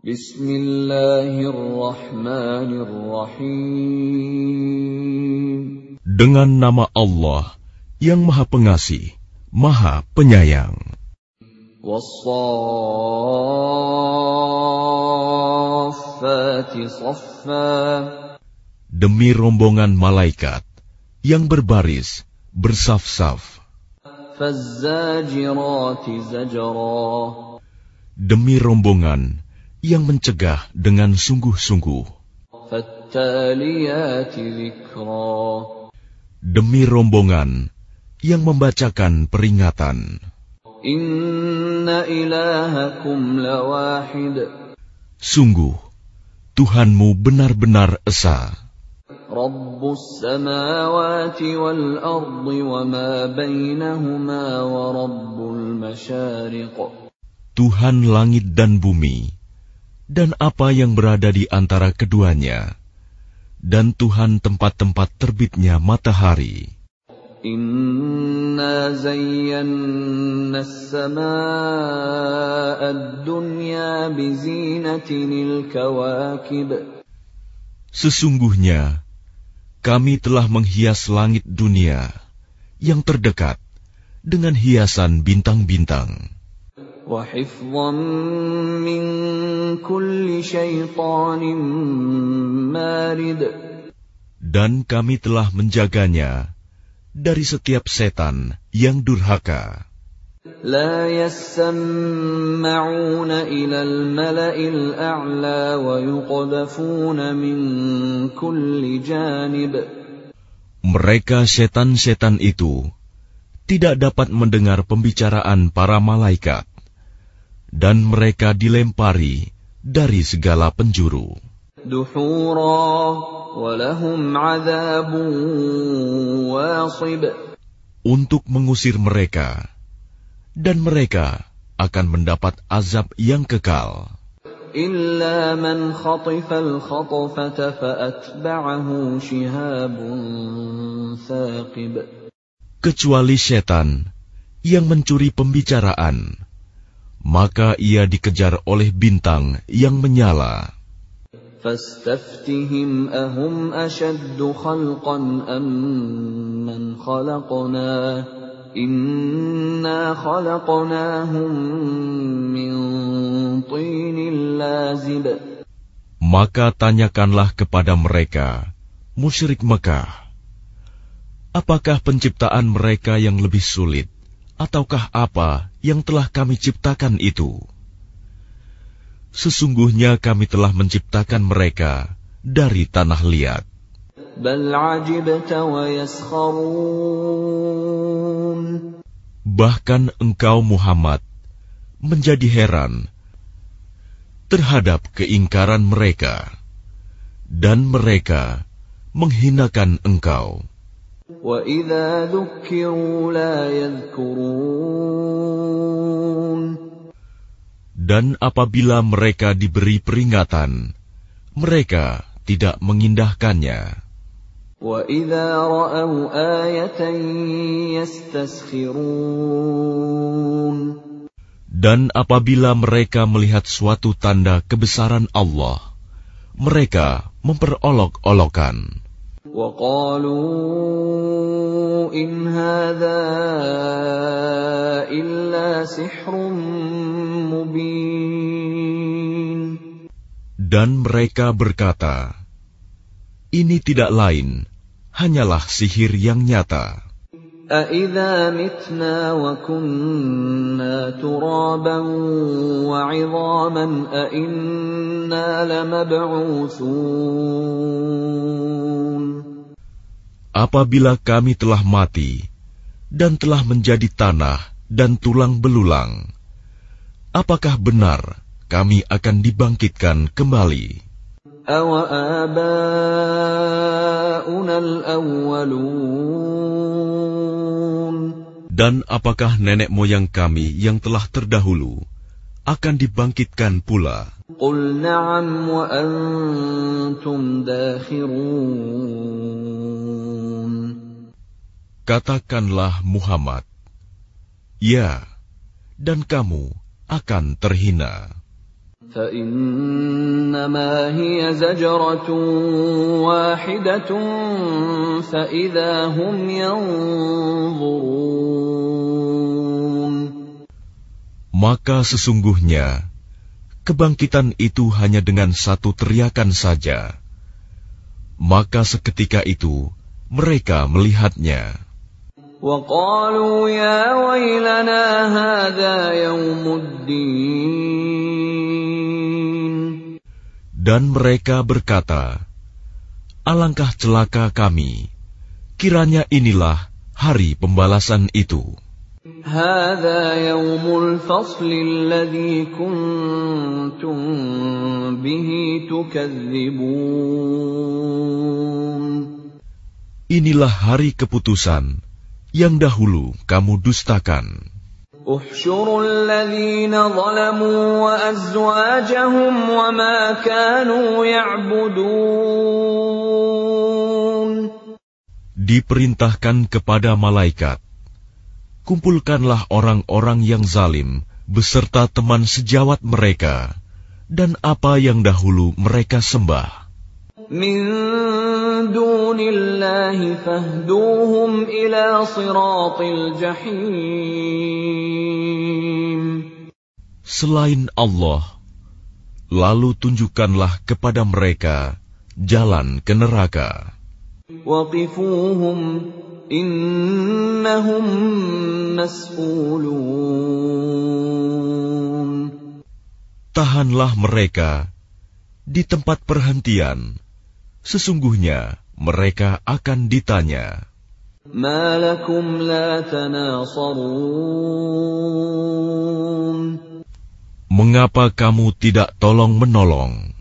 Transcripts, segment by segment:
Bismillahirrahmanirrahim. Dengan nama Allah yang Maha Pengasih, Maha Penyayang. Demi rombongan malaikat yang berbaris, bersaf-saf. Demi rombongan yang mencegah dengan sungguh-sungguh. Demi rombongan yang membacakan peringatan. Inna ilahakum lawahid. Sungguh, Tuhanmu benar-benar esa. Rabbus samawati wal ardi wa ma bainahuma wa rabbul masyariq. Tuhan langit dan bumi, dan apa yang berada di antara keduanya, dan Tuhan tempat-tempat terbitnya matahari. Inna as-samaa'a ad-dunya bizinatinil kawakib. Sesungguhnya, kami telah menghias langit dunia yang terdekat dengan hiasan bintang-bintang. وحفظا من كل شيطان مارد Dan kami telah menjaganya dari setiap setan yang durhaka. لا يسمعون إلى الملأ الأعلى ويقذفون من كل جانب Mereka setan-setan itu tidak dapat mendengar pembicaraan para malaikat, dan mereka dilempari dari segala penjuru. دحورا ولهم عذاب واصب untuk mengusir mereka, dan mereka akan mendapat azab yang kekal. إلا من خطف الخطفة فأتبعه شهاب ثاقب Kecuali setan yang mencuri pembicaraan, maka ia dikejar oleh bintang yang menyala. فاستفتهم أهم أشد خلقا أم من خلقنا إنا خلقناهم من طين لازب Maka tanyakanlah kepada mereka, musyrik Mekah, apakah penciptaan mereka yang lebih sulit, ataukah apa yang telah kami ciptakan itu. Sesungguhnya kami telah menciptakan mereka dari tanah liat. Bahkan engkau Muhammad menjadi heran terhadap keingkaran mereka, dan mereka menghinakan engkau. Dan apabila mereka diberi peringatan, mereka tidak mengindahkannya. Dan apabila mereka melihat suatu tanda kebesaran Allah, mereka memperolok-olokan. وقالوا إن هذا إلا سحر مبين Dan mereka berkata, "Ini tidak lain, hanyalah sihir yang nyata. أَإِذَا مِتْنَا وَكُنَّا تُرَابًا وَعِظَامًا أَإِنَّا لَمَبْعُوثُونَ Apabila kami telah mati dan telah menjadi tanah dan tulang belulang, apakah benar kami akan dibangkitkan kembali?" أَوَآبَاؤُنَا الْأَوَّلُونَ dan apakah nenek moyang kami yang telah terdahulu akan dibangkitkan pula? Katakanlah Muhammad, Ya, dan kamu akan terhina. فإنما هي زجرة واحدة فإذا هم ينظرون Maka sesungguhnya kebangkitan itu hanya dengan satu teriakan saja. Maka seketika itu mereka melihatnya. وقالوا يا ويلنا هذا يوم الدين dan mereka berkata, "Alangkah celaka kami! Kiranya inilah hari pembalasan itu." Inilah hari keputusan yang dahulu kamu dustakan. احشروا الذين ظلموا وازواجهم وما كانوا يعبدون Diperintahkan kepada malaikat, kumpulkanlah orang-orang yang zalim beserta teman sejawat mereka dan apa yang dahulu mereka sembah. من دون الله فاهدوهم إلى صراط الجحيم Selain Allah, lalu tunjukkanlah kepada mereka jalan ke neraka. وقفوهم إنهم مسؤولون Tahanlah mereka di tempat perhentian. Sesungguhnya mereka akan ditanya. Mengapa kamu tidak tolong menolong?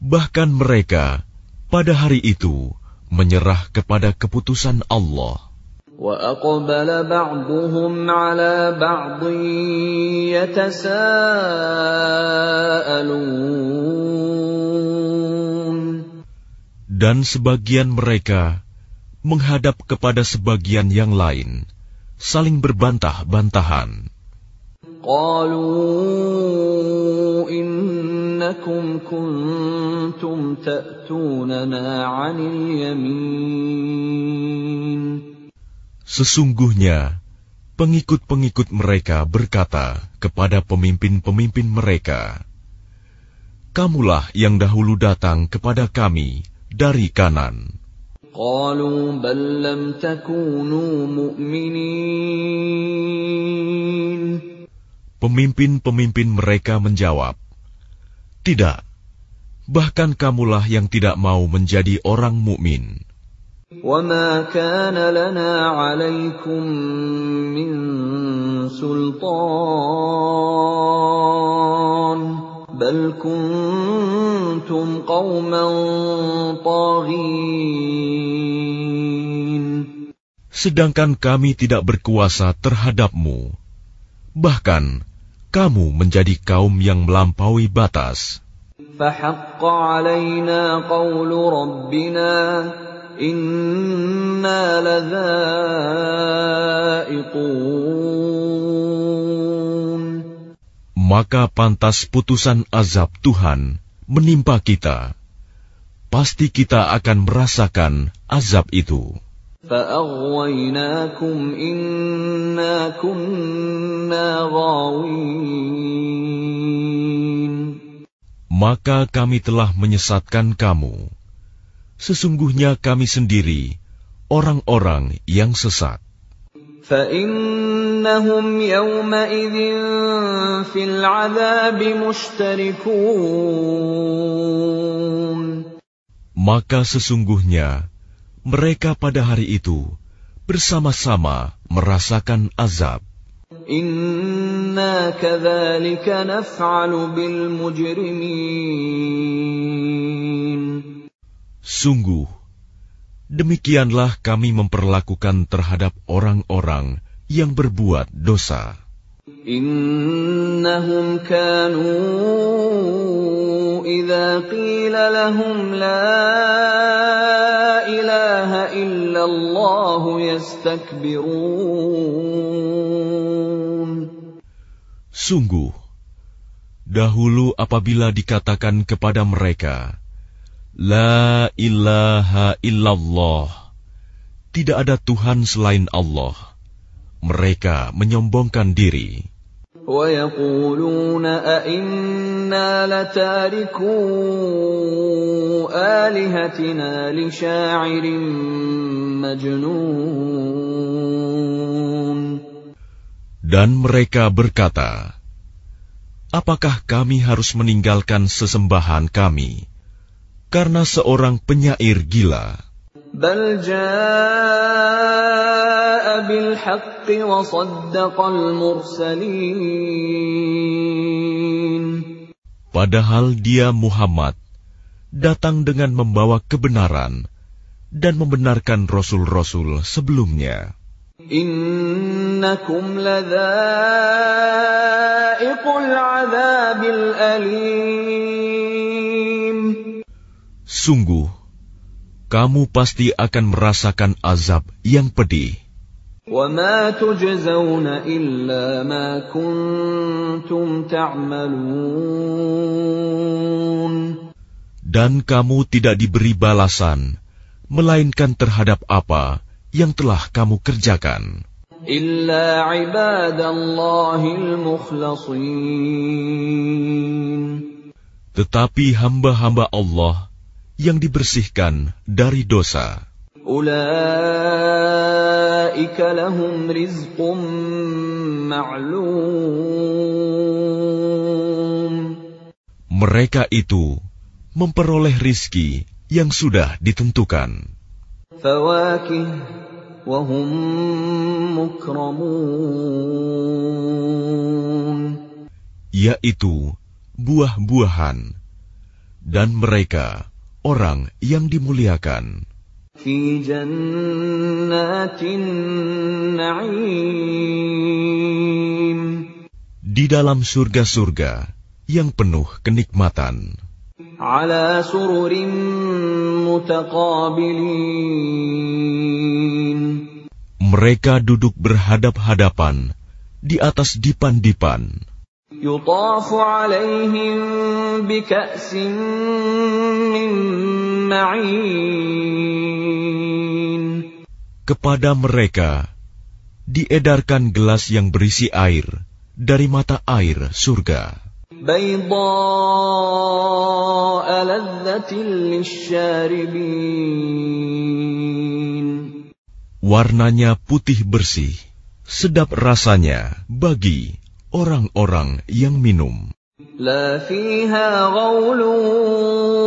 Bahkan mereka pada hari itu menyerah kepada keputusan Allah. وأقبل بعضهم على بعض يتساءلون Dan sebagian mereka menghadap kepada sebagian yang lain, saling berbantah-bantahan. قالوا إنكم كنتم تأتوننا عن اليمين Sesungguhnya, pengikut-pengikut mereka berkata kepada pemimpin-pemimpin mereka, Kamulah yang dahulu datang kepada kami dari kanan. قالوا بل لم تكونوا مؤمنين Pemimpin-pemimpin mereka menjawab, Tidak, bahkan kamulah yang tidak mau menjadi orang mukmin. وما كان لنا عليكم من سلطان بل كنتم قوما طاغين Sedangkan kami tidak berkuasa terhadapmu. Bahkan, kamu menjadi kaum yang melampaui batas. فحق علينا قول ربنا إنا لذائقون Maka pantas putusan azab Tuhan menimpa kita. Pasti kita akan merasakan azab itu. فأغويناكم إنا كنا غاوين Maka kami telah menyesatkan kamu. Sesungguhnya kami sendiri orang-orang yang sesat. فإنهم يومئذ في العذاب مشتركون Maka sesungguhnya mereka pada hari itu bersama-sama merasakan azab. إنا كذلك نفعل بالمجرمين Sungguh, demikianlah kami memperlakukan terhadap orang-orang yang berbuat dosa. Innahum kanu idza qila lahum la ilaha illallah yastakbirun Sungguh dahulu apabila dikatakan kepada mereka La ilaha illallah, tidak ada Tuhan selain Allah, mereka menyombongkan diri. ويقولون أئنا لتاركو آلهتنا لشاعر مجنون Dan mereka berkata, Apakah kami harus meninggalkan sesembahan kami karena seorang penyair gila. Padahal dia Muhammad datang dengan membawa kebenaran dan membenarkan rasul-rasul sebelumnya. Innakum Sungguh, kamu pasti akan merasakan azab yang pedih. Dan kamu tidak diberi balasan, melainkan terhadap apa yang telah kamu kerjakan. Tetapi hamba-hamba Allah yang dibersihkan dari dosa. Mereka itu memperoleh rizki yang sudah ditentukan. Yaitu buah-buahan. Dan mereka orang yang dimuliakan. Di dalam surga-surga yang penuh kenikmatan. Mereka duduk berhadap-hadapan di atas dipan-dipan. يطاف عليهم بكأس من معين kepada mereka diedarkan gelas yang berisi air dari mata air surga, بيضاء لذة للشاربين warnanya putih bersih, sedap rasanya bagi orang-orang yang minum. لا فيها غول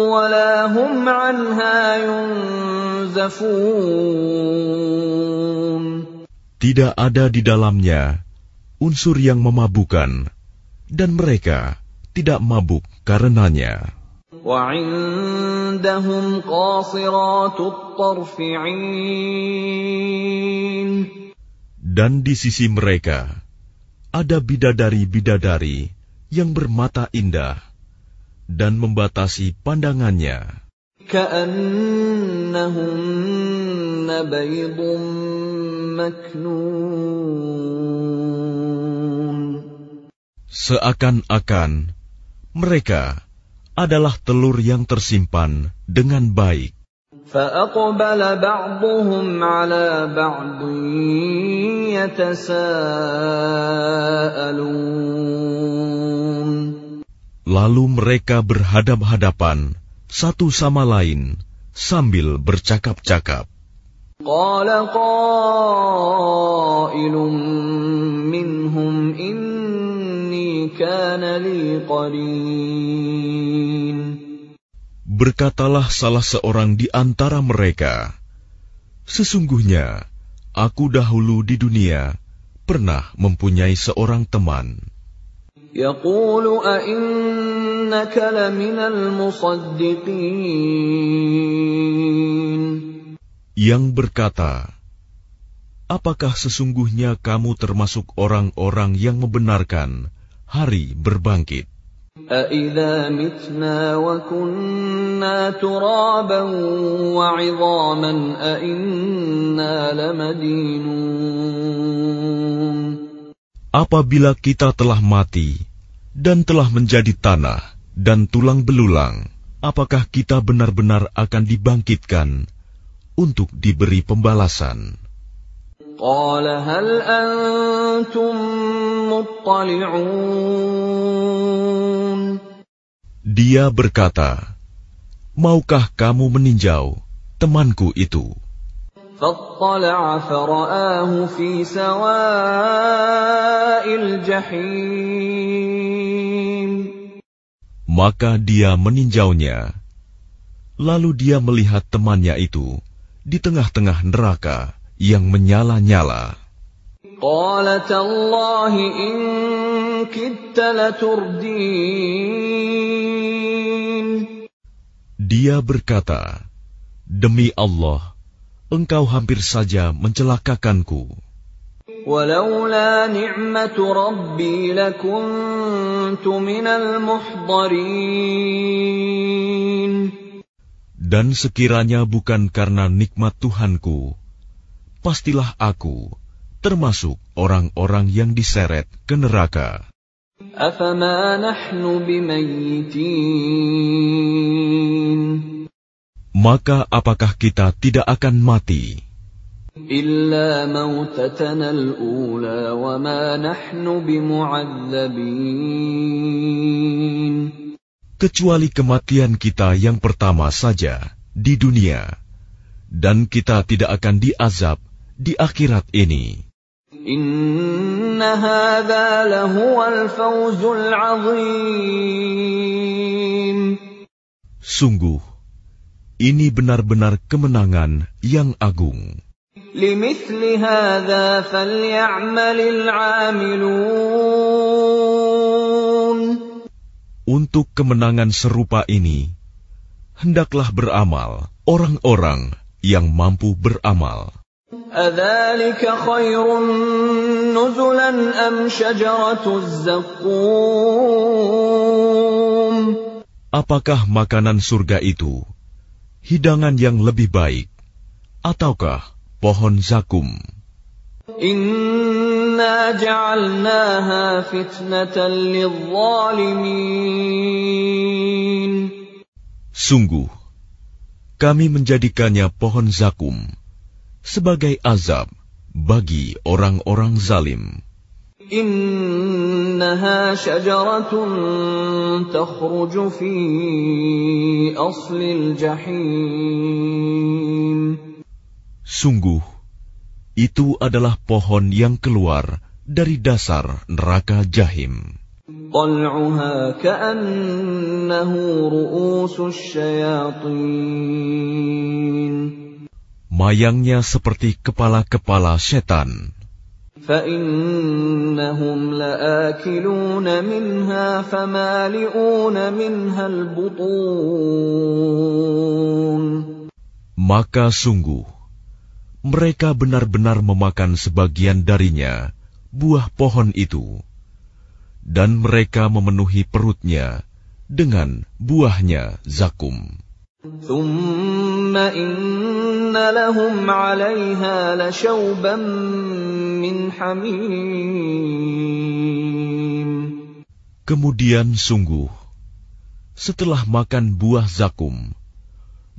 ولا هم عنها ينزفون Tidak ada di dalamnya unsur yang memabukan, dan mereka tidak mabuk karenanya. وعندهم قاصرات الطرف عين Dan di sisi mereka ada bidadari-bidadari yang bermata indah dan membatasi pandangannya, كأنهن بيض مكنون seakan-akan mereka adalah telur yang tersimpan dengan baik. فأقبل بعضهم على بعض يتساءلون Lalu mereka berhadap-hadapan satu sama lain sambil bercakap-cakap. قال قائل منهم إني كان لي قرين Berkatalah salah seorang di antara mereka, Sesungguhnya, Aku dahulu di dunia pernah mempunyai seorang teman. Yang berkata, Apakah sesungguhnya kamu termasuk orang-orang yang membenarkan hari berbangkit? أَإِذَا مِتْنَا وَكُنَّا تُرَابًا وَعِظَامًا أَإِنَّا لَمَدِينُونَ Apabila kita telah mati dan telah menjadi tanah dan tulang belulang, apakah kita benar-benar akan dibangkitkan untuk diberi pembalasan? قال هل أنتم مطلعون Dia berkata, Maukah kamu meninjau temanku itu? فاطلع فرآه في سواء الجحيم Maka dia meninjaunya. Lalu dia melihat temannya itu di tengah-tengah neraka yang menyala-nyala. قال تالله إن كدت لتردين Dia berkata, Demi Allah, engkau hampir saja mencelakakanku. ولولا نعمة ربي لكنت من المحضرين Dan sekiranya bukan karena nikmat Tuhanku, pastilah aku termasuk orang-orang yang diseret ke neraka. Maka apakah kita tidak akan mati? Kecuali kematian kita yang pertama saja di dunia, dan kita tidak akan diazab di akhirat ini. إن هذا لهو الفوز العظيم Sungguh, ini benar-benar kemenangan yang agung. لمثل هذا فليعمل العاملون Untuk kemenangan serupa ini, hendaklah beramal orang-orang yang mampu beramal. أذلك خير نزلا أم شجرة الزقوم Apakah makanan surga itu hidangan yang lebih baik, ataukah pohon zakum? إنا جعلناها فتنة للظالمين Sungguh, kami menjadikannya pohon zakum sebagai azab bagi orang-orang zalim. إنها شجرة تخرج في أصل الجحيم Sungguh, itu adalah pohon yang keluar dari dasar neraka jahim. طلعها كأنه رؤوس الشياطين Mayangnya seperti kepala-kepala setan. فإنهم لآكلون منها فمالئون منها البطون Maka sungguh, mereka benar-benar memakan sebagian darinya, buah pohon itu, dan mereka memenuhi perutnya dengan buahnya zakum. ثم إن لهم عليها لشوبا من حميم Kemudian sungguh, setelah makan buah zakum,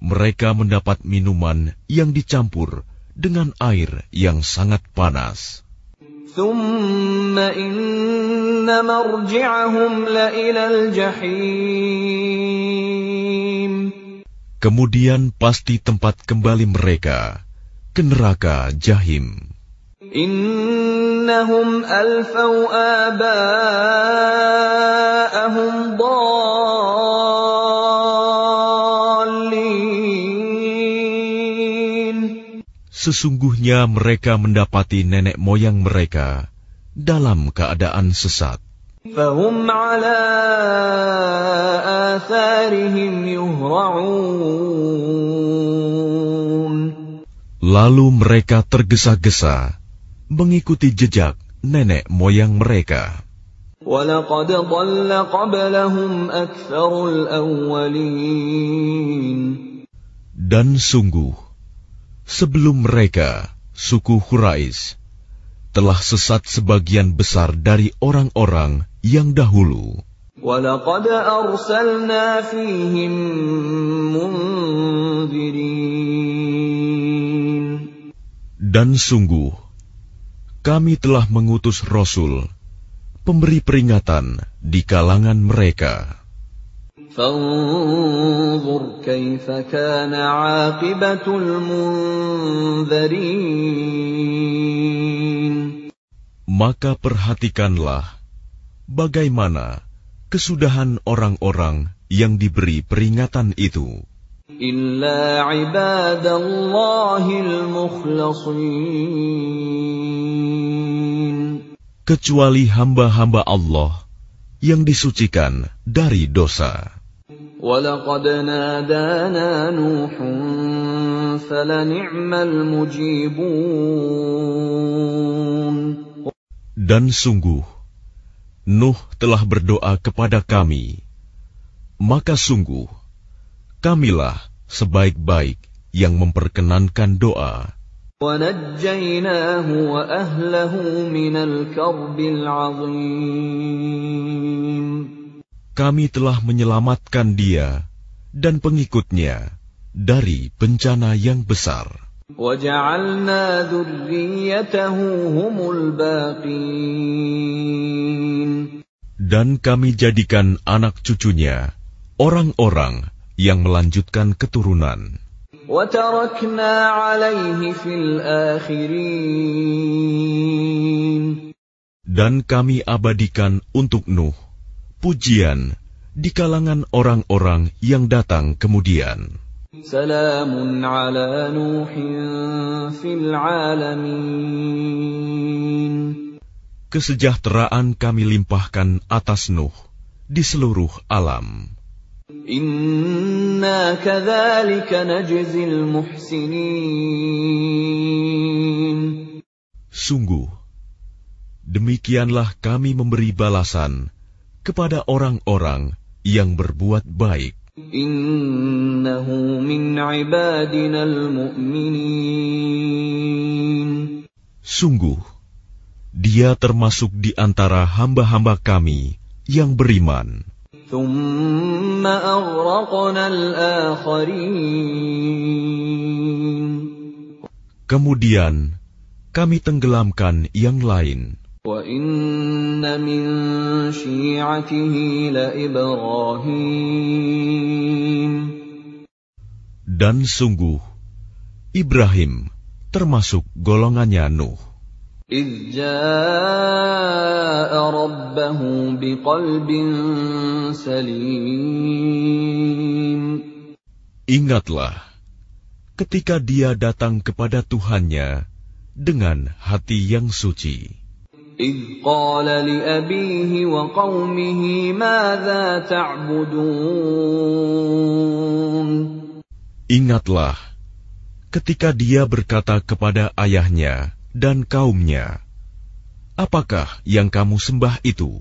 mereka mendapat minuman yang dicampur dengan air yang sangat panas. ثم إن مرجعهم لإلى الجحيم kemudian pasti tempat kembali mereka ke neraka jahim. Innahum alfau aba'ahum dhalin. Sesungguhnya mereka mendapati nenek moyang mereka dalam keadaan sesat. فهم على آثارهم يهرعون Lalu mereka tergesa-gesa mengikuti jejak nenek moyang mereka. وَلَقَدْ ضَلَّ قَبْلَهُمْ أَكْثَرُ الْأَوَّلِينَ Dan sungguh, sebelum mereka, suku Quraisy telah sesat sebagian besar dari orang-orang yang dahulu. وَلَقَدْ أَرْسَلْنَا فِيهِم مُنذِرِينَ Dan sungguh, kami telah mengutus Rasul, pemberi peringatan di kalangan mereka. فانظر كيف كان عاقبة المنذرين Maka perhatikanlah bagaimana kesudahan orang-orang yang diberi peringatan itu. إلا عباد الله المخلصين kecuali hamba-hamba Allah yang disucikan dari dosa. ولقد نادانا نوح فلنعم المجيبون Dan sungguh, Nuh telah berdoa kepada kami, maka sungguh kamilah sebaik-baik yang memperkenankan doa. Kami telah menyelamatkan dia dan pengikutnya dari bencana yang besar. وجعلنا ذريته هم الباقين Dan kami jadikan anak cucunya orang-orang yang melanjutkan keturunan. وتركنا عليه في الآخرين Dan kami abadikan untuk Nuh pujian di kalangan orang-orang yang datang kemudian. سلام على نوح في العالمين Kesejahteraan kami limpahkan atas Nuh di seluruh alam. إنا كذلك نجزي المحسنين Sungguh, demikianlah kami memberi balasan kepada orang-orang yang berbuat baik. Sungguh, dia termasuk di antara hamba-hamba kami yang beriman. Kemudian, kami tenggelamkan yang lain. وإن من شيعته لإبراهيم Dan sungguh, Ibrahim termasuk golongannya Nuh. إذ جاء ربه بقلب سليم Ingatlah, ketika dia datang kepada Tuhannya dengan hati yang suci. إذ قال لأبيه وقومه ماذا تعبدون Ingatlah, ketika dia berkata kepada ayahnya dan kaumnya, Apakah yang kamu sembah itu?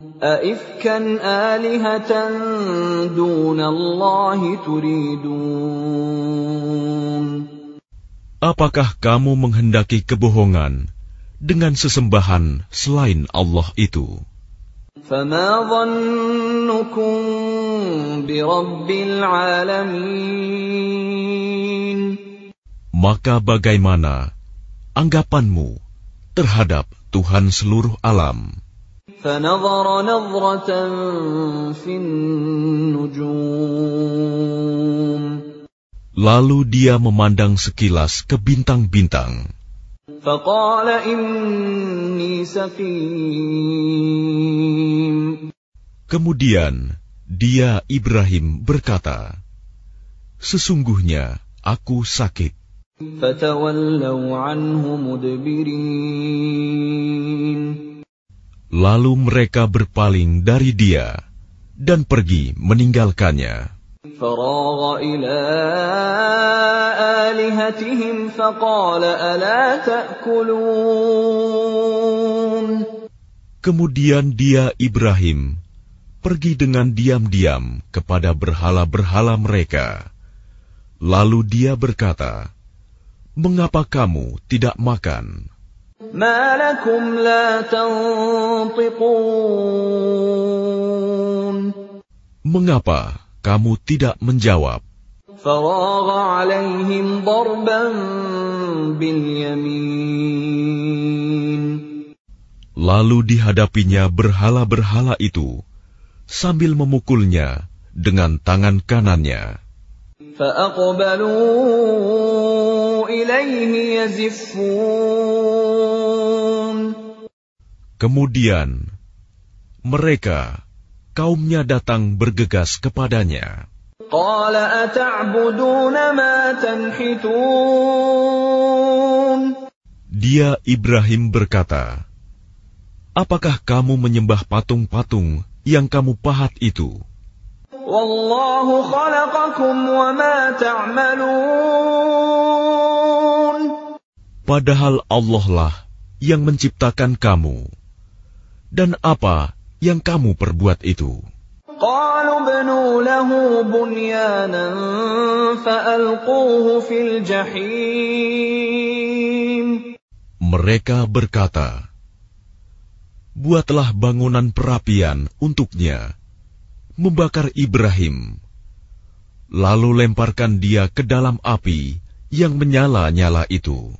أئفكا آلهة دون الله تريدون Apakah kamu menghendaki kebohongan dengan sesembahan selain Allah itu? فما ظنكم برب العالمين Maka bagaimana anggapanmu terhadap Tuhan seluruh alam? فنظر نظرة في النجوم Lalu dia memandang sekilas ke bintang-bintang. فقال إني سقيم Kemudian dia Ibrahim berkata, "Sesungguhnya aku sakit." فتولوا عنه مدبرين Lalu mereka berpaling dari dia dan pergi meninggalkannya. فراغ إلى آلهتهم فقال ألا تأكلون Kemudian dia Ibrahim pergi dengan diam-diam kepada berhala-berhala mereka. Lalu dia berkata, "Mengapa kamu tidak makan?" ما لكم لا تنطقون Mengapa kamu tidak menjawab. Lalu dihadapinya berhala-berhala itu sambil memukulnya dengan tangan kanannya. Kemudian mereka kaumnya datang bergegas kepadanya. Dia Ibrahim berkata, Apakah kamu menyembah patung-patung yang kamu pahat itu? Padahal Allah lah yang menciptakan kamu. Dan apa yang kamu perbuat itu? قالوا ابنوا له بنيانا فألقوه في الجحيم Mereka berkata, Buatlah bangunan perapian untuknya, membakar Ibrahim, lalu lemparkan dia ke dalam api yang menyala-nyala itu.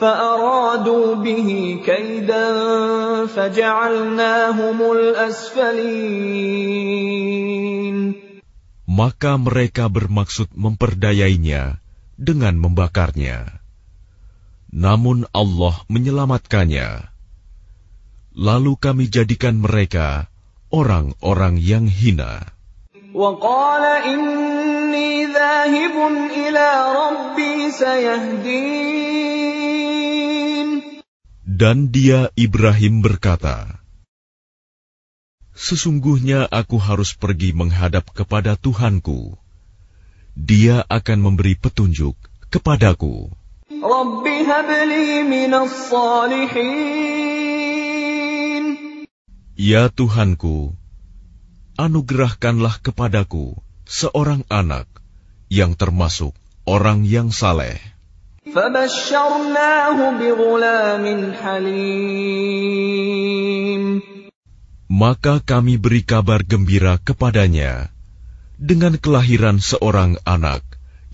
فأرادوا به كيدا فجعلناهم الأسفلين Maka mereka bermaksud memperdayainya dengan membakarnya. Namun Allah menyelamatkannya. Lalu kami jadikan mereka orang-orang yang hina. وقال إني ذاهب إلى ربي سيهدين dan dia Ibrahim berkata, Sesungguhnya aku harus pergi menghadap kepada Tuhanku. Dia akan memberi petunjuk kepadaku. Ya Tuhanku, anugerahkanlah kepadaku seorang anak yang termasuk orang yang saleh. فبشرناه بغلام حليم Maka kami beri kabar gembira kepadanya dengan kelahiran seorang anak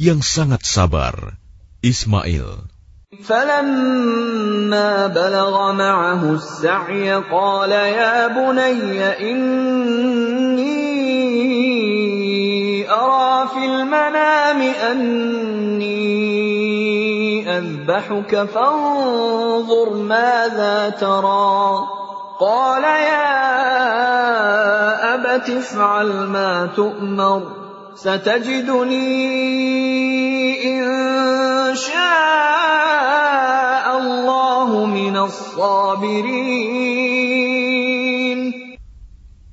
yang sangat sabar, Ismail. فلما بلغ معه السعي قال يا بني إني أرى في المنام أني أذبحك فانظر ماذا ترى قال يا أبت افعل ما تؤمر ستجدني إن شاء الله من الصابرين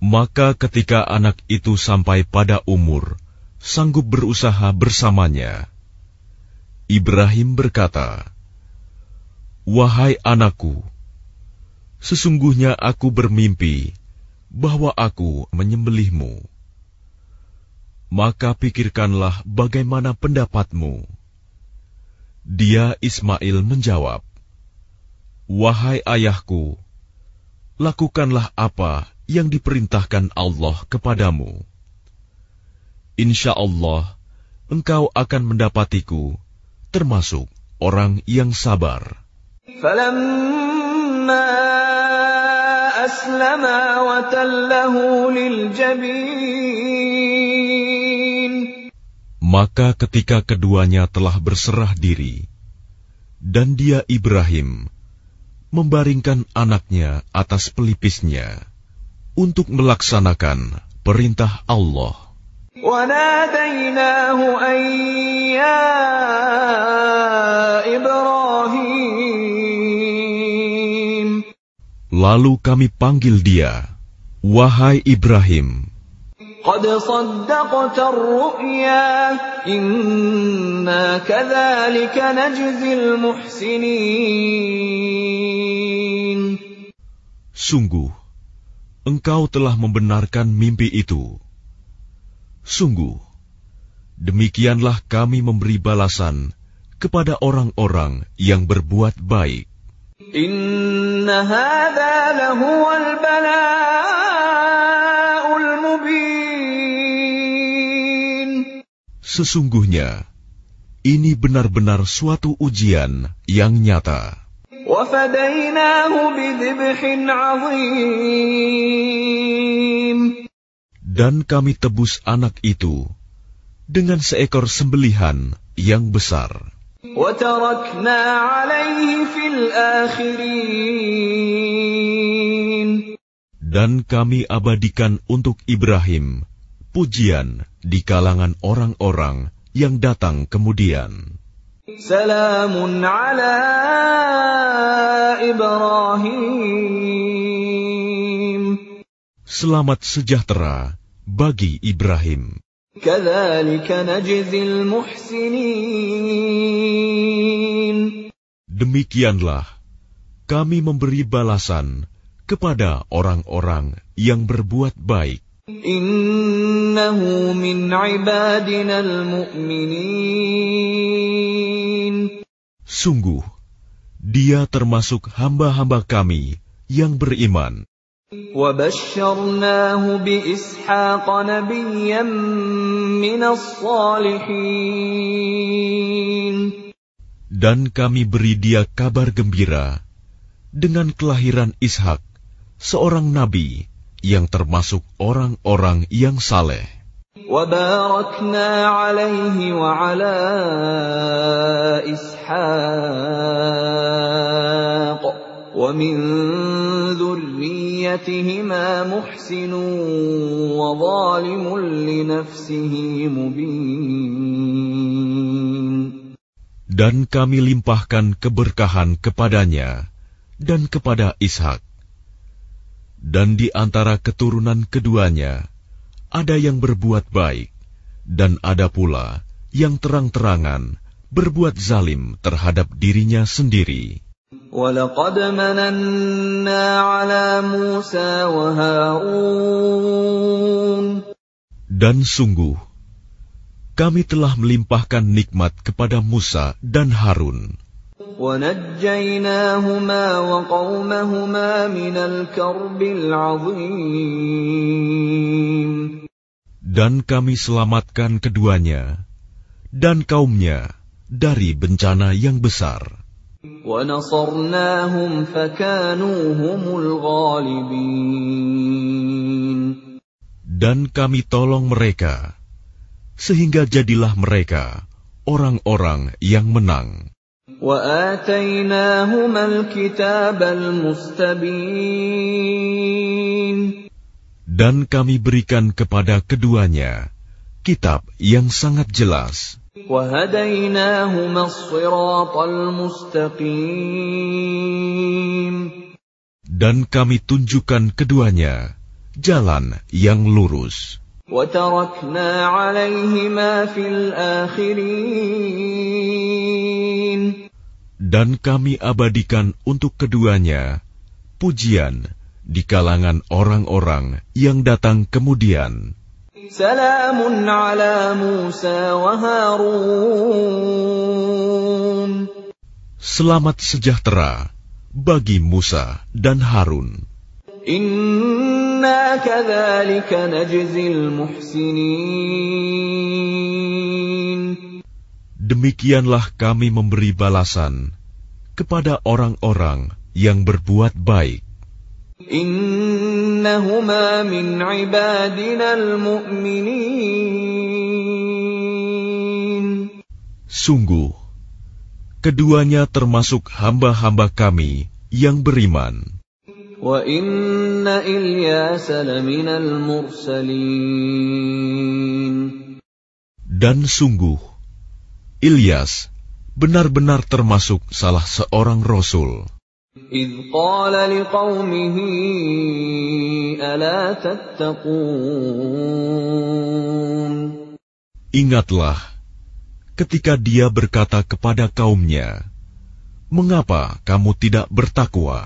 Maka ketika anak itu sampai pada umur, sanggup berusaha bersamanya. Ibrahim berkata, Wahai anakku, sesungguhnya aku bermimpi bahwa aku menyembelihmu. Maka pikirkanlah bagaimana pendapatmu. Dia Ismail menjawab, Wahai ayahku, lakukanlah apa yang diperintahkan Allah kepadamu. Insya Allah, engkau akan mendapatiku termasuk orang yang sabar. Maka ketika keduanya telah berserah diri, dan dia Ibrahim membaringkan anaknya atas pelipisnya untuk melaksanakan perintah Allah. وناديناه أن يا إبراهيم Lalu kami panggil dia, "Wahai Ibrahim." قد صدقت الرؤيا إنا كذلك نجزي المحسنين Sungguh, engkau telah membenarkan mimpi itu. Sungguh, demikianlah kami memberi balasan kepada orang-orang yang berbuat baik. Inna hadha lahuwal bala'ul mubin. Sesungguhnya, ini benar-benar suatu ujian yang nyata. وفديناه بذبح عظيم Dan kami tebus anak itu dengan seekor sembelihan yang besar. Dan kami abadikan untuk Ibrahim pujian di kalangan orang-orang yang datang kemudian. Salamun ala Ibrahim. Selamat sejahtera bagi Ibrahim. Demikianlah kami memberi balasan kepada orang-orang yang berbuat baik. Sungguh, dia termasuk hamba-hamba kami yang beriman. وبشرناه بإسحاق نبيا من الصالحين Dan kami beri dia kabar gembira dengan kelahiran Ishak, seorang nabi yang termasuk orang-orang yang saleh. وباركنا عليه وعلى إسحاق ومن ذريتهما محسن وظالم لنفسه مبين Dan kami limpahkan keberkahan kepadanya dan kepada Ishak. Dan di antara keturunan keduanya, ada yang berbuat baik, dan ada pula yang terang-terangan berbuat zalim terhadap dirinya sendiri. ولقد مننا على موسى وهارون Dan sungguh, kami telah melimpahkan nikmat kepada Musa dan Harun, ونجيناهما وقومهما من الكرب العظيم dan kami selamatkan keduanya dan kaumnya dari bencana yang besar. Dan kami tolong mereka, sehingga jadilah mereka orang-orang yang menang. Dan kami berikan kepada keduanya kitab yang sangat jelas وهديناهما الصراط المستقيم Dan kami tunjukkan keduanya jalan yang lurus. وتركنا عليهما في الآخرين Dan kami abadikan untuk keduanya pujian di kalangan orang-orang yang datang kemudian. Salamun ala Musa wa Harun. Selamat sejahtera bagi Musa dan Harun. Inna kadzalika najzil muhsinin. Demikianlah kami memberi balasan kepada orang-orang yang berbuat baik. Inna إنهما من عبادنا المؤمنين Sungguh, keduanya termasuk hamba-hamba kami yang beriman. Dan sungguh, Ilyas benar-benar termasuk salah seorang rasul. إذ قال لقومه ألا تتقون Ingatlah ketika dia berkata kepada kaumnya, Mengapa kamu tidak bertakwa?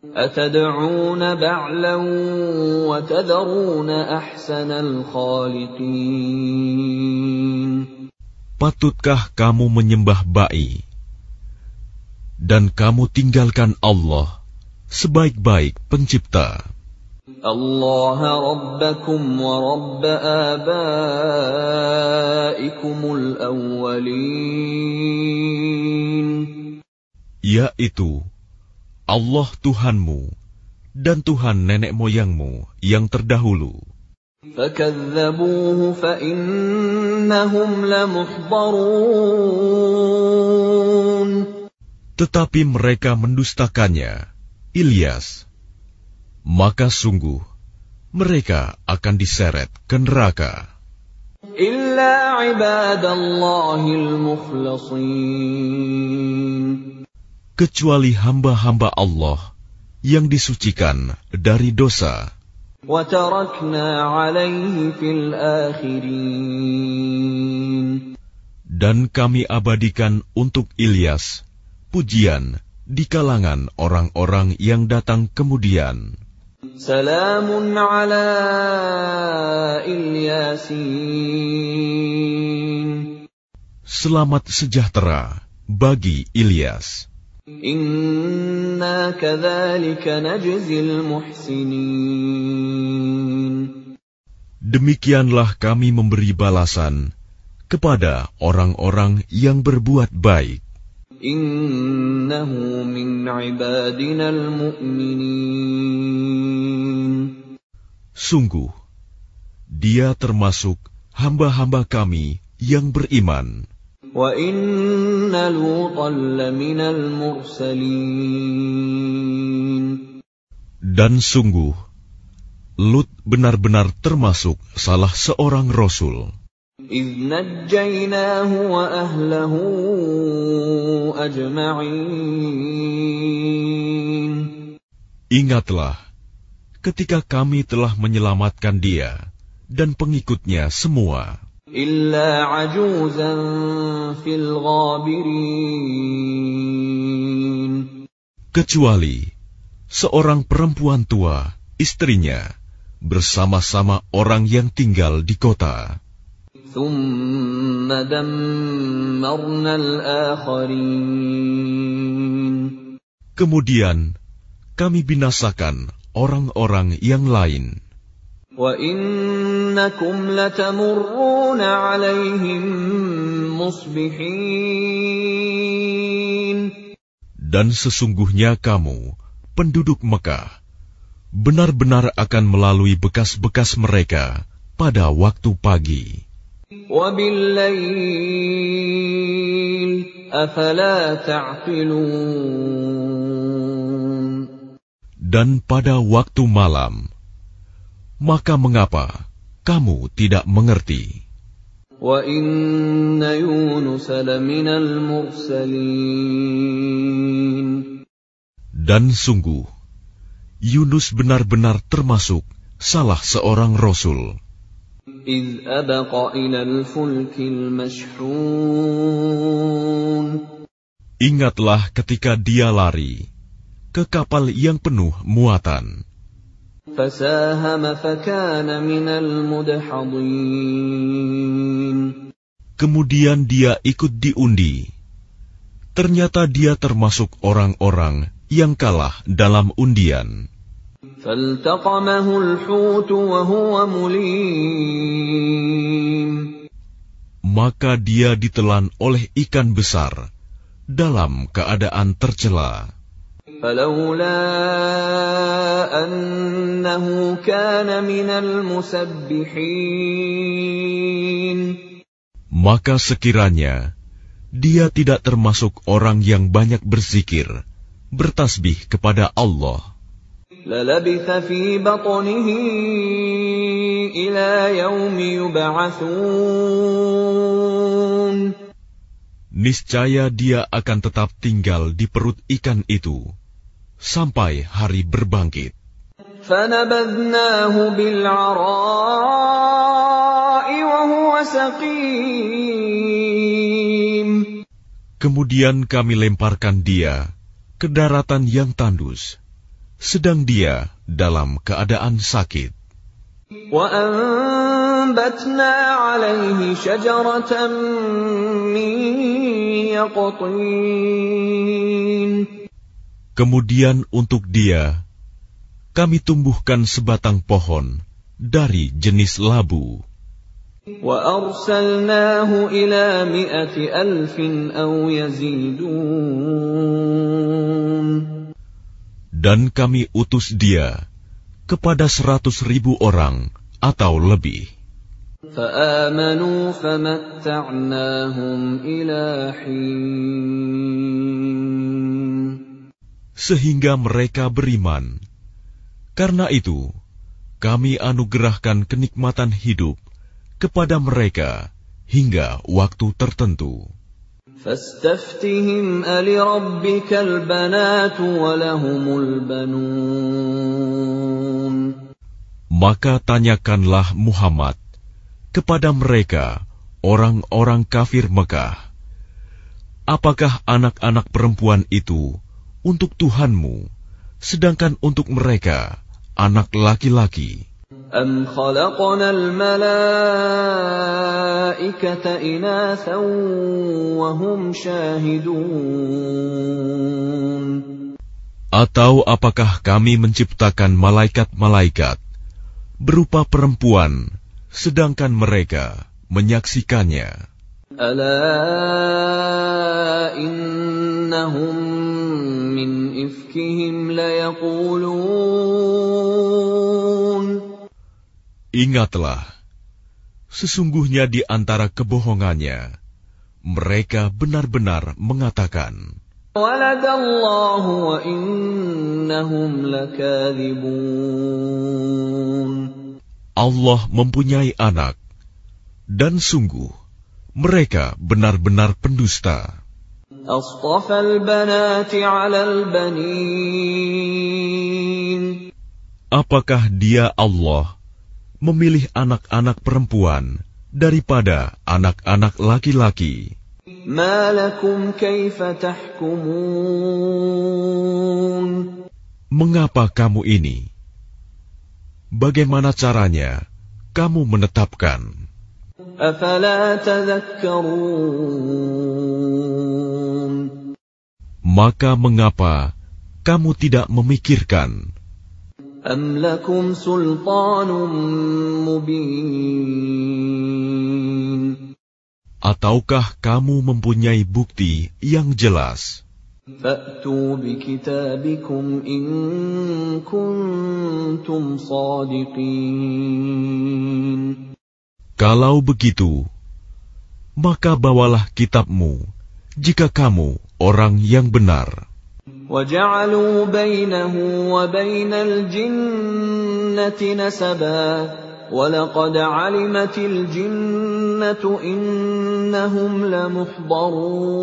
أتدعون بعلا وتذرون أحسن الخالقين Patutkah kamu menyembah ba'i dan kamu tinggalkan Allah sebaik-baik pencipta? الله ربكم ورب آبائكم الأولين Yaitu Allah Tuhanmu dan Tuhan nenek moyangmu yang terdahulu. فكذبوه فإنهم لمحضرون tetapi mereka mendustakannya. Ilyas, maka sungguh mereka akan diseret ke neraka. Kecuali hamba-hamba Allah yang disucikan dari dosa. Dan kami abadikan untuk Ilyas pujian di kalangan orang-orang yang datang kemudian. Salamun ala Ilyasin. Selamat sejahtera bagi Ilyas. Inna. Demikianlah kami memberi balasan kepada orang-orang yang berbuat baik. Innahu min ibadinal mu'minin. Sungguh, dia termasuk hamba-hamba kami yang beriman. Wa inna lutan laminal mursalin. Dan sungguh, Lut benar-benar termasuk salah seorang rasul. إذ نجيناه وأهله أجمعين Ingatlah, ketika kami telah menyelamatkan dia dan pengikutnya semua, إلا عجوزا في الغابرين kecuali seorang perempuan tua, istrinya, bersama-sama orang yang tinggal di kota. ثم دمرنا الآخرين Kemudian kami binasakan orang-orang yang lain. وإنكم لتمرون عليهم مصبحين Dan sesungguhnya kamu, penduduk Mekah, benar-benar akan melalui bekas-bekas mereka pada waktu pagi. Dan pada waktu malam, maka mengapa kamu tidak mengerti? Dan sungguh, Yunus benar-benar termasuk salah seorang rasul. إذ أبق إلى الفلك المشحون Ingatlah ketika dia lari ke kapal yang penuh muatan. فساهم فكان من المدحضين Kemudian dia ikut diundi. Ternyata dia termasuk orang-orang yang kalah dalam undian. فالتقمه الحوت وهو مليم Maka dia ditelan oleh ikan besar dalam keadaan tercela. فلولا أنه كان من المسبحين Maka sekiranya dia tidak termasuk orang yang banyak berzikir, bertasbih kepada Allah, للبث في بطنه إلى يوم يبعثون niscaya dia akan tetap tinggal di perut ikan itu sampai hari berbangkit. فنبذناه بالعراء وهو سقيم Kemudian kami lemparkan dia ke daratan yang tandus, sedang dia dalam keadaan sakit. وأنبتنا عليه شجرة من يقطين Kemudian untuk dia, kami tumbuhkan sebatang pohon dari jenis labu. وأرسلناه إلى مائة ألف أو يزيدون dan kami utus dia kepada seratus ribu orang atau lebih. Sehingga mereka beriman. Karena itu, kami anugerahkan kenikmatan hidup kepada mereka hingga waktu tertentu. فاستفتهم ألربك البنات ولهم البنون Maka tanyakanlah Muhammad kepada mereka, orang-orang kafir Mekah, apakah anak-anak perempuan itu untuk Tuhanmu, sedangkan untuk mereka anak laki-laki? أم خلقنا الملائكة إناثا وهم شاهدون Atau apakah kami menciptakan malaikat-malaikat berupa perempuan, sedangkan mereka menyaksikannya? ألا إنهم من إفكهم ليقولون Ingatlah, sesungguhnya di antara kebohongannya, mereka benar-benar mengatakan, Allah mempunyai anak, dan sungguh mereka benar-benar pendusta. Apakah dia Allah memilih anak-anak perempuan daripada anak-anak laki-laki. Mengapa kamu ini? Bagaimana caranya kamu menetapkan? Maka mengapa kamu tidak memikirkan? أم لكم سلطان مبين Ataukah kamu mempunyai bukti yang jelas? فأتوا بكتابكم إن كنتم صادقين Kalau begitu, maka bawalah kitabmu jika kamu orang yang benar. وجعلوا بينه وبين الجنة نسبا ولقد علمت الجنة إنهم لمحضرون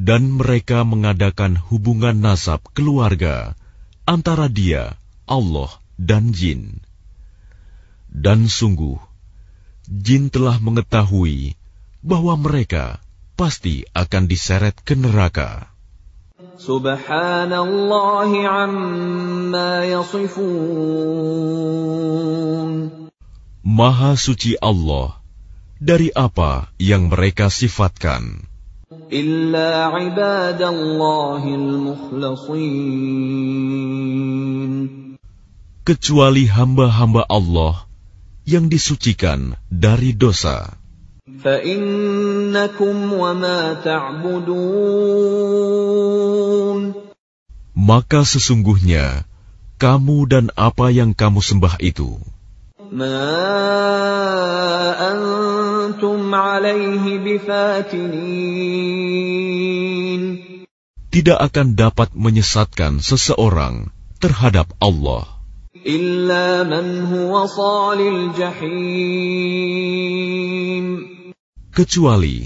Dan mereka mengadakan hubungan nasab keluarga antara dia, Allah, dan jin. Dan sungguh, jin telah mengetahui bahwa mereka pasti akan diseret ke neraka. سبحان الله عما يصفون Maha suci Allah dari apa yang mereka sifatkan. إلا عباد الله المخلصين kecuali hamba-hamba Allah yang disucikan dari dosa. فإنكم وما تعبدون Maka sesungguhnya kamu dan apa yang kamu sembah itu. tidak akan dapat menyesatkan seseorang terhadap Allah. إِلَّا مَنْ هُوَ صَالِ الْجَحِيمِ kecuali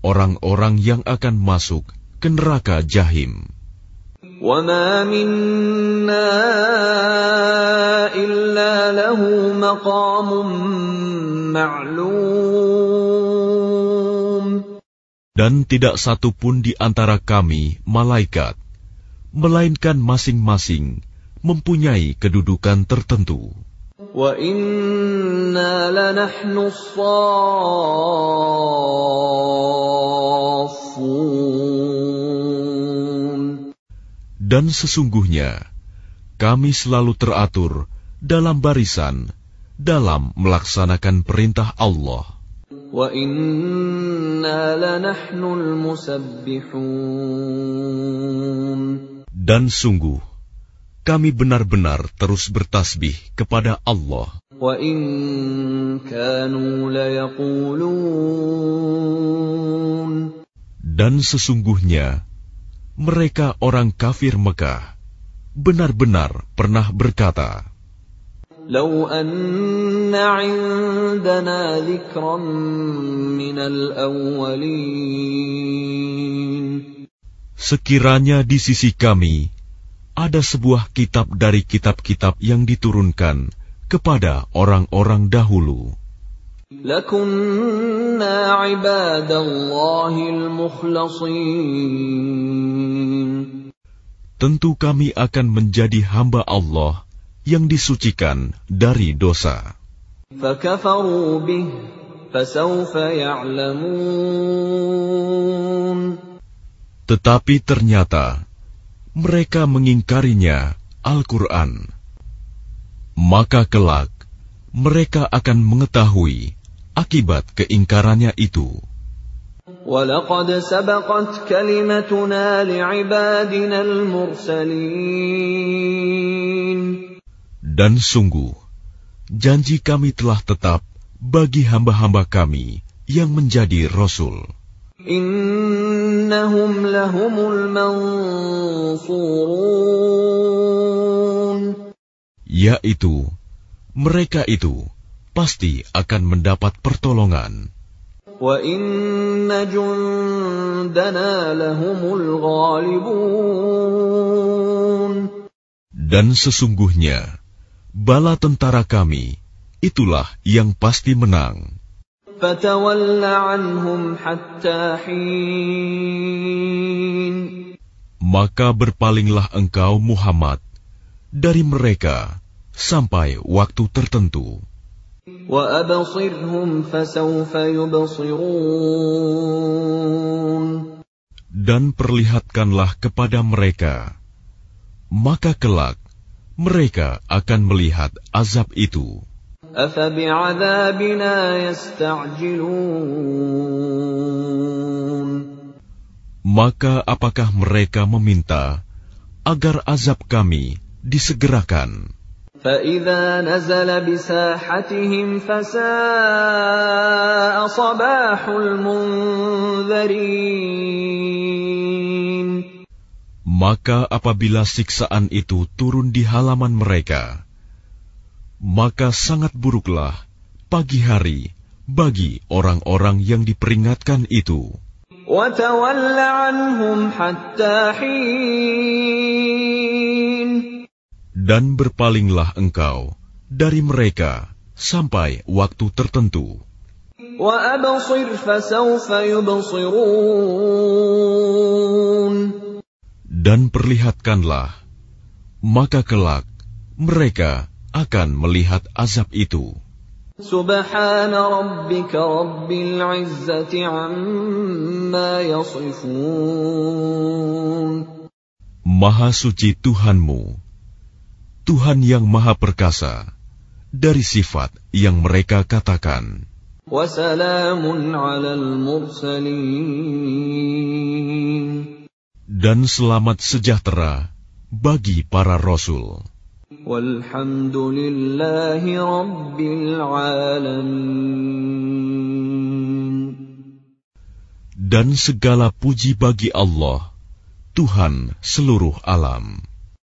orang-orang yang akan masuk ke ke neraka jahim. وما منا إلا له مقام معلوم Dan tidak satu pun di antara kami, malaikat, melainkan masing-masing mempunyai kedudukan tertentu. وَإِنَّا Dan sesungguhnya, kami selalu teratur dalam barisan dalam melaksanakan perintah Allah. Dan sungguh, kami benar-benar terus bertasbih kepada Allah. وَإِن كَانُوا لَيَقُولُونَ Dan sesungguhnya, mereka orang kafir Mekah benar-benar pernah berkata, لو أن عندنا ذكرا من الأولين Sekiranya di sisi kami ada sebuah kitab dari kitab-kitab yang diturunkan kepada orang-orang dahulu. Tentu kami akan menjadi hamba Allah yang disucikan dari dosa. Tetapi ternyata mereka mengingkarinya Al-Quran Maka kelak mereka akan mengetahui akibat keingkarannya itu. ولقد سبقت كلمتنا لعبادنا المرسلين Dan sungguh, janji kami telah tetap bagi hamba-hamba kami yang menjadi Rasul. إنهم لهم المنصورون yaitu mereka itu pasti akan mendapat pertolongan. Dan sesungguhnya, bala tentara kami itulah yang pasti menang. Maka berpalinglah engkau Muhammad dari mereka sampai waktu tertentu. Dan perlihatkanlah kepada mereka, maka kelak mereka akan melihat azab itu. Maka apakah mereka meminta agar azab kami disegerakan? فإذا نزل بساحتهم فساء صباح المنذرين Maka apabila siksaan itu turun di halaman mereka, maka sangat buruklah pagi hari bagi orang-orang yang diperingatkan itu. وتول عنهم حتى حين Dan berpalinglah engkau dari mereka sampai waktu tertentu. وأبصر فسوف يبصرون Dan perlihatkanlah, maka kelak mereka akan melihat azab itu. سبحان ربك رب العزة عما يصفون Maha suci Tuhanmu, Tuhan yang Maha Perkasa, dari sifat yang mereka katakan. Dan selamat sejahtera bagi para rasul. Dan segala puji bagi Allah, Tuhan seluruh alam.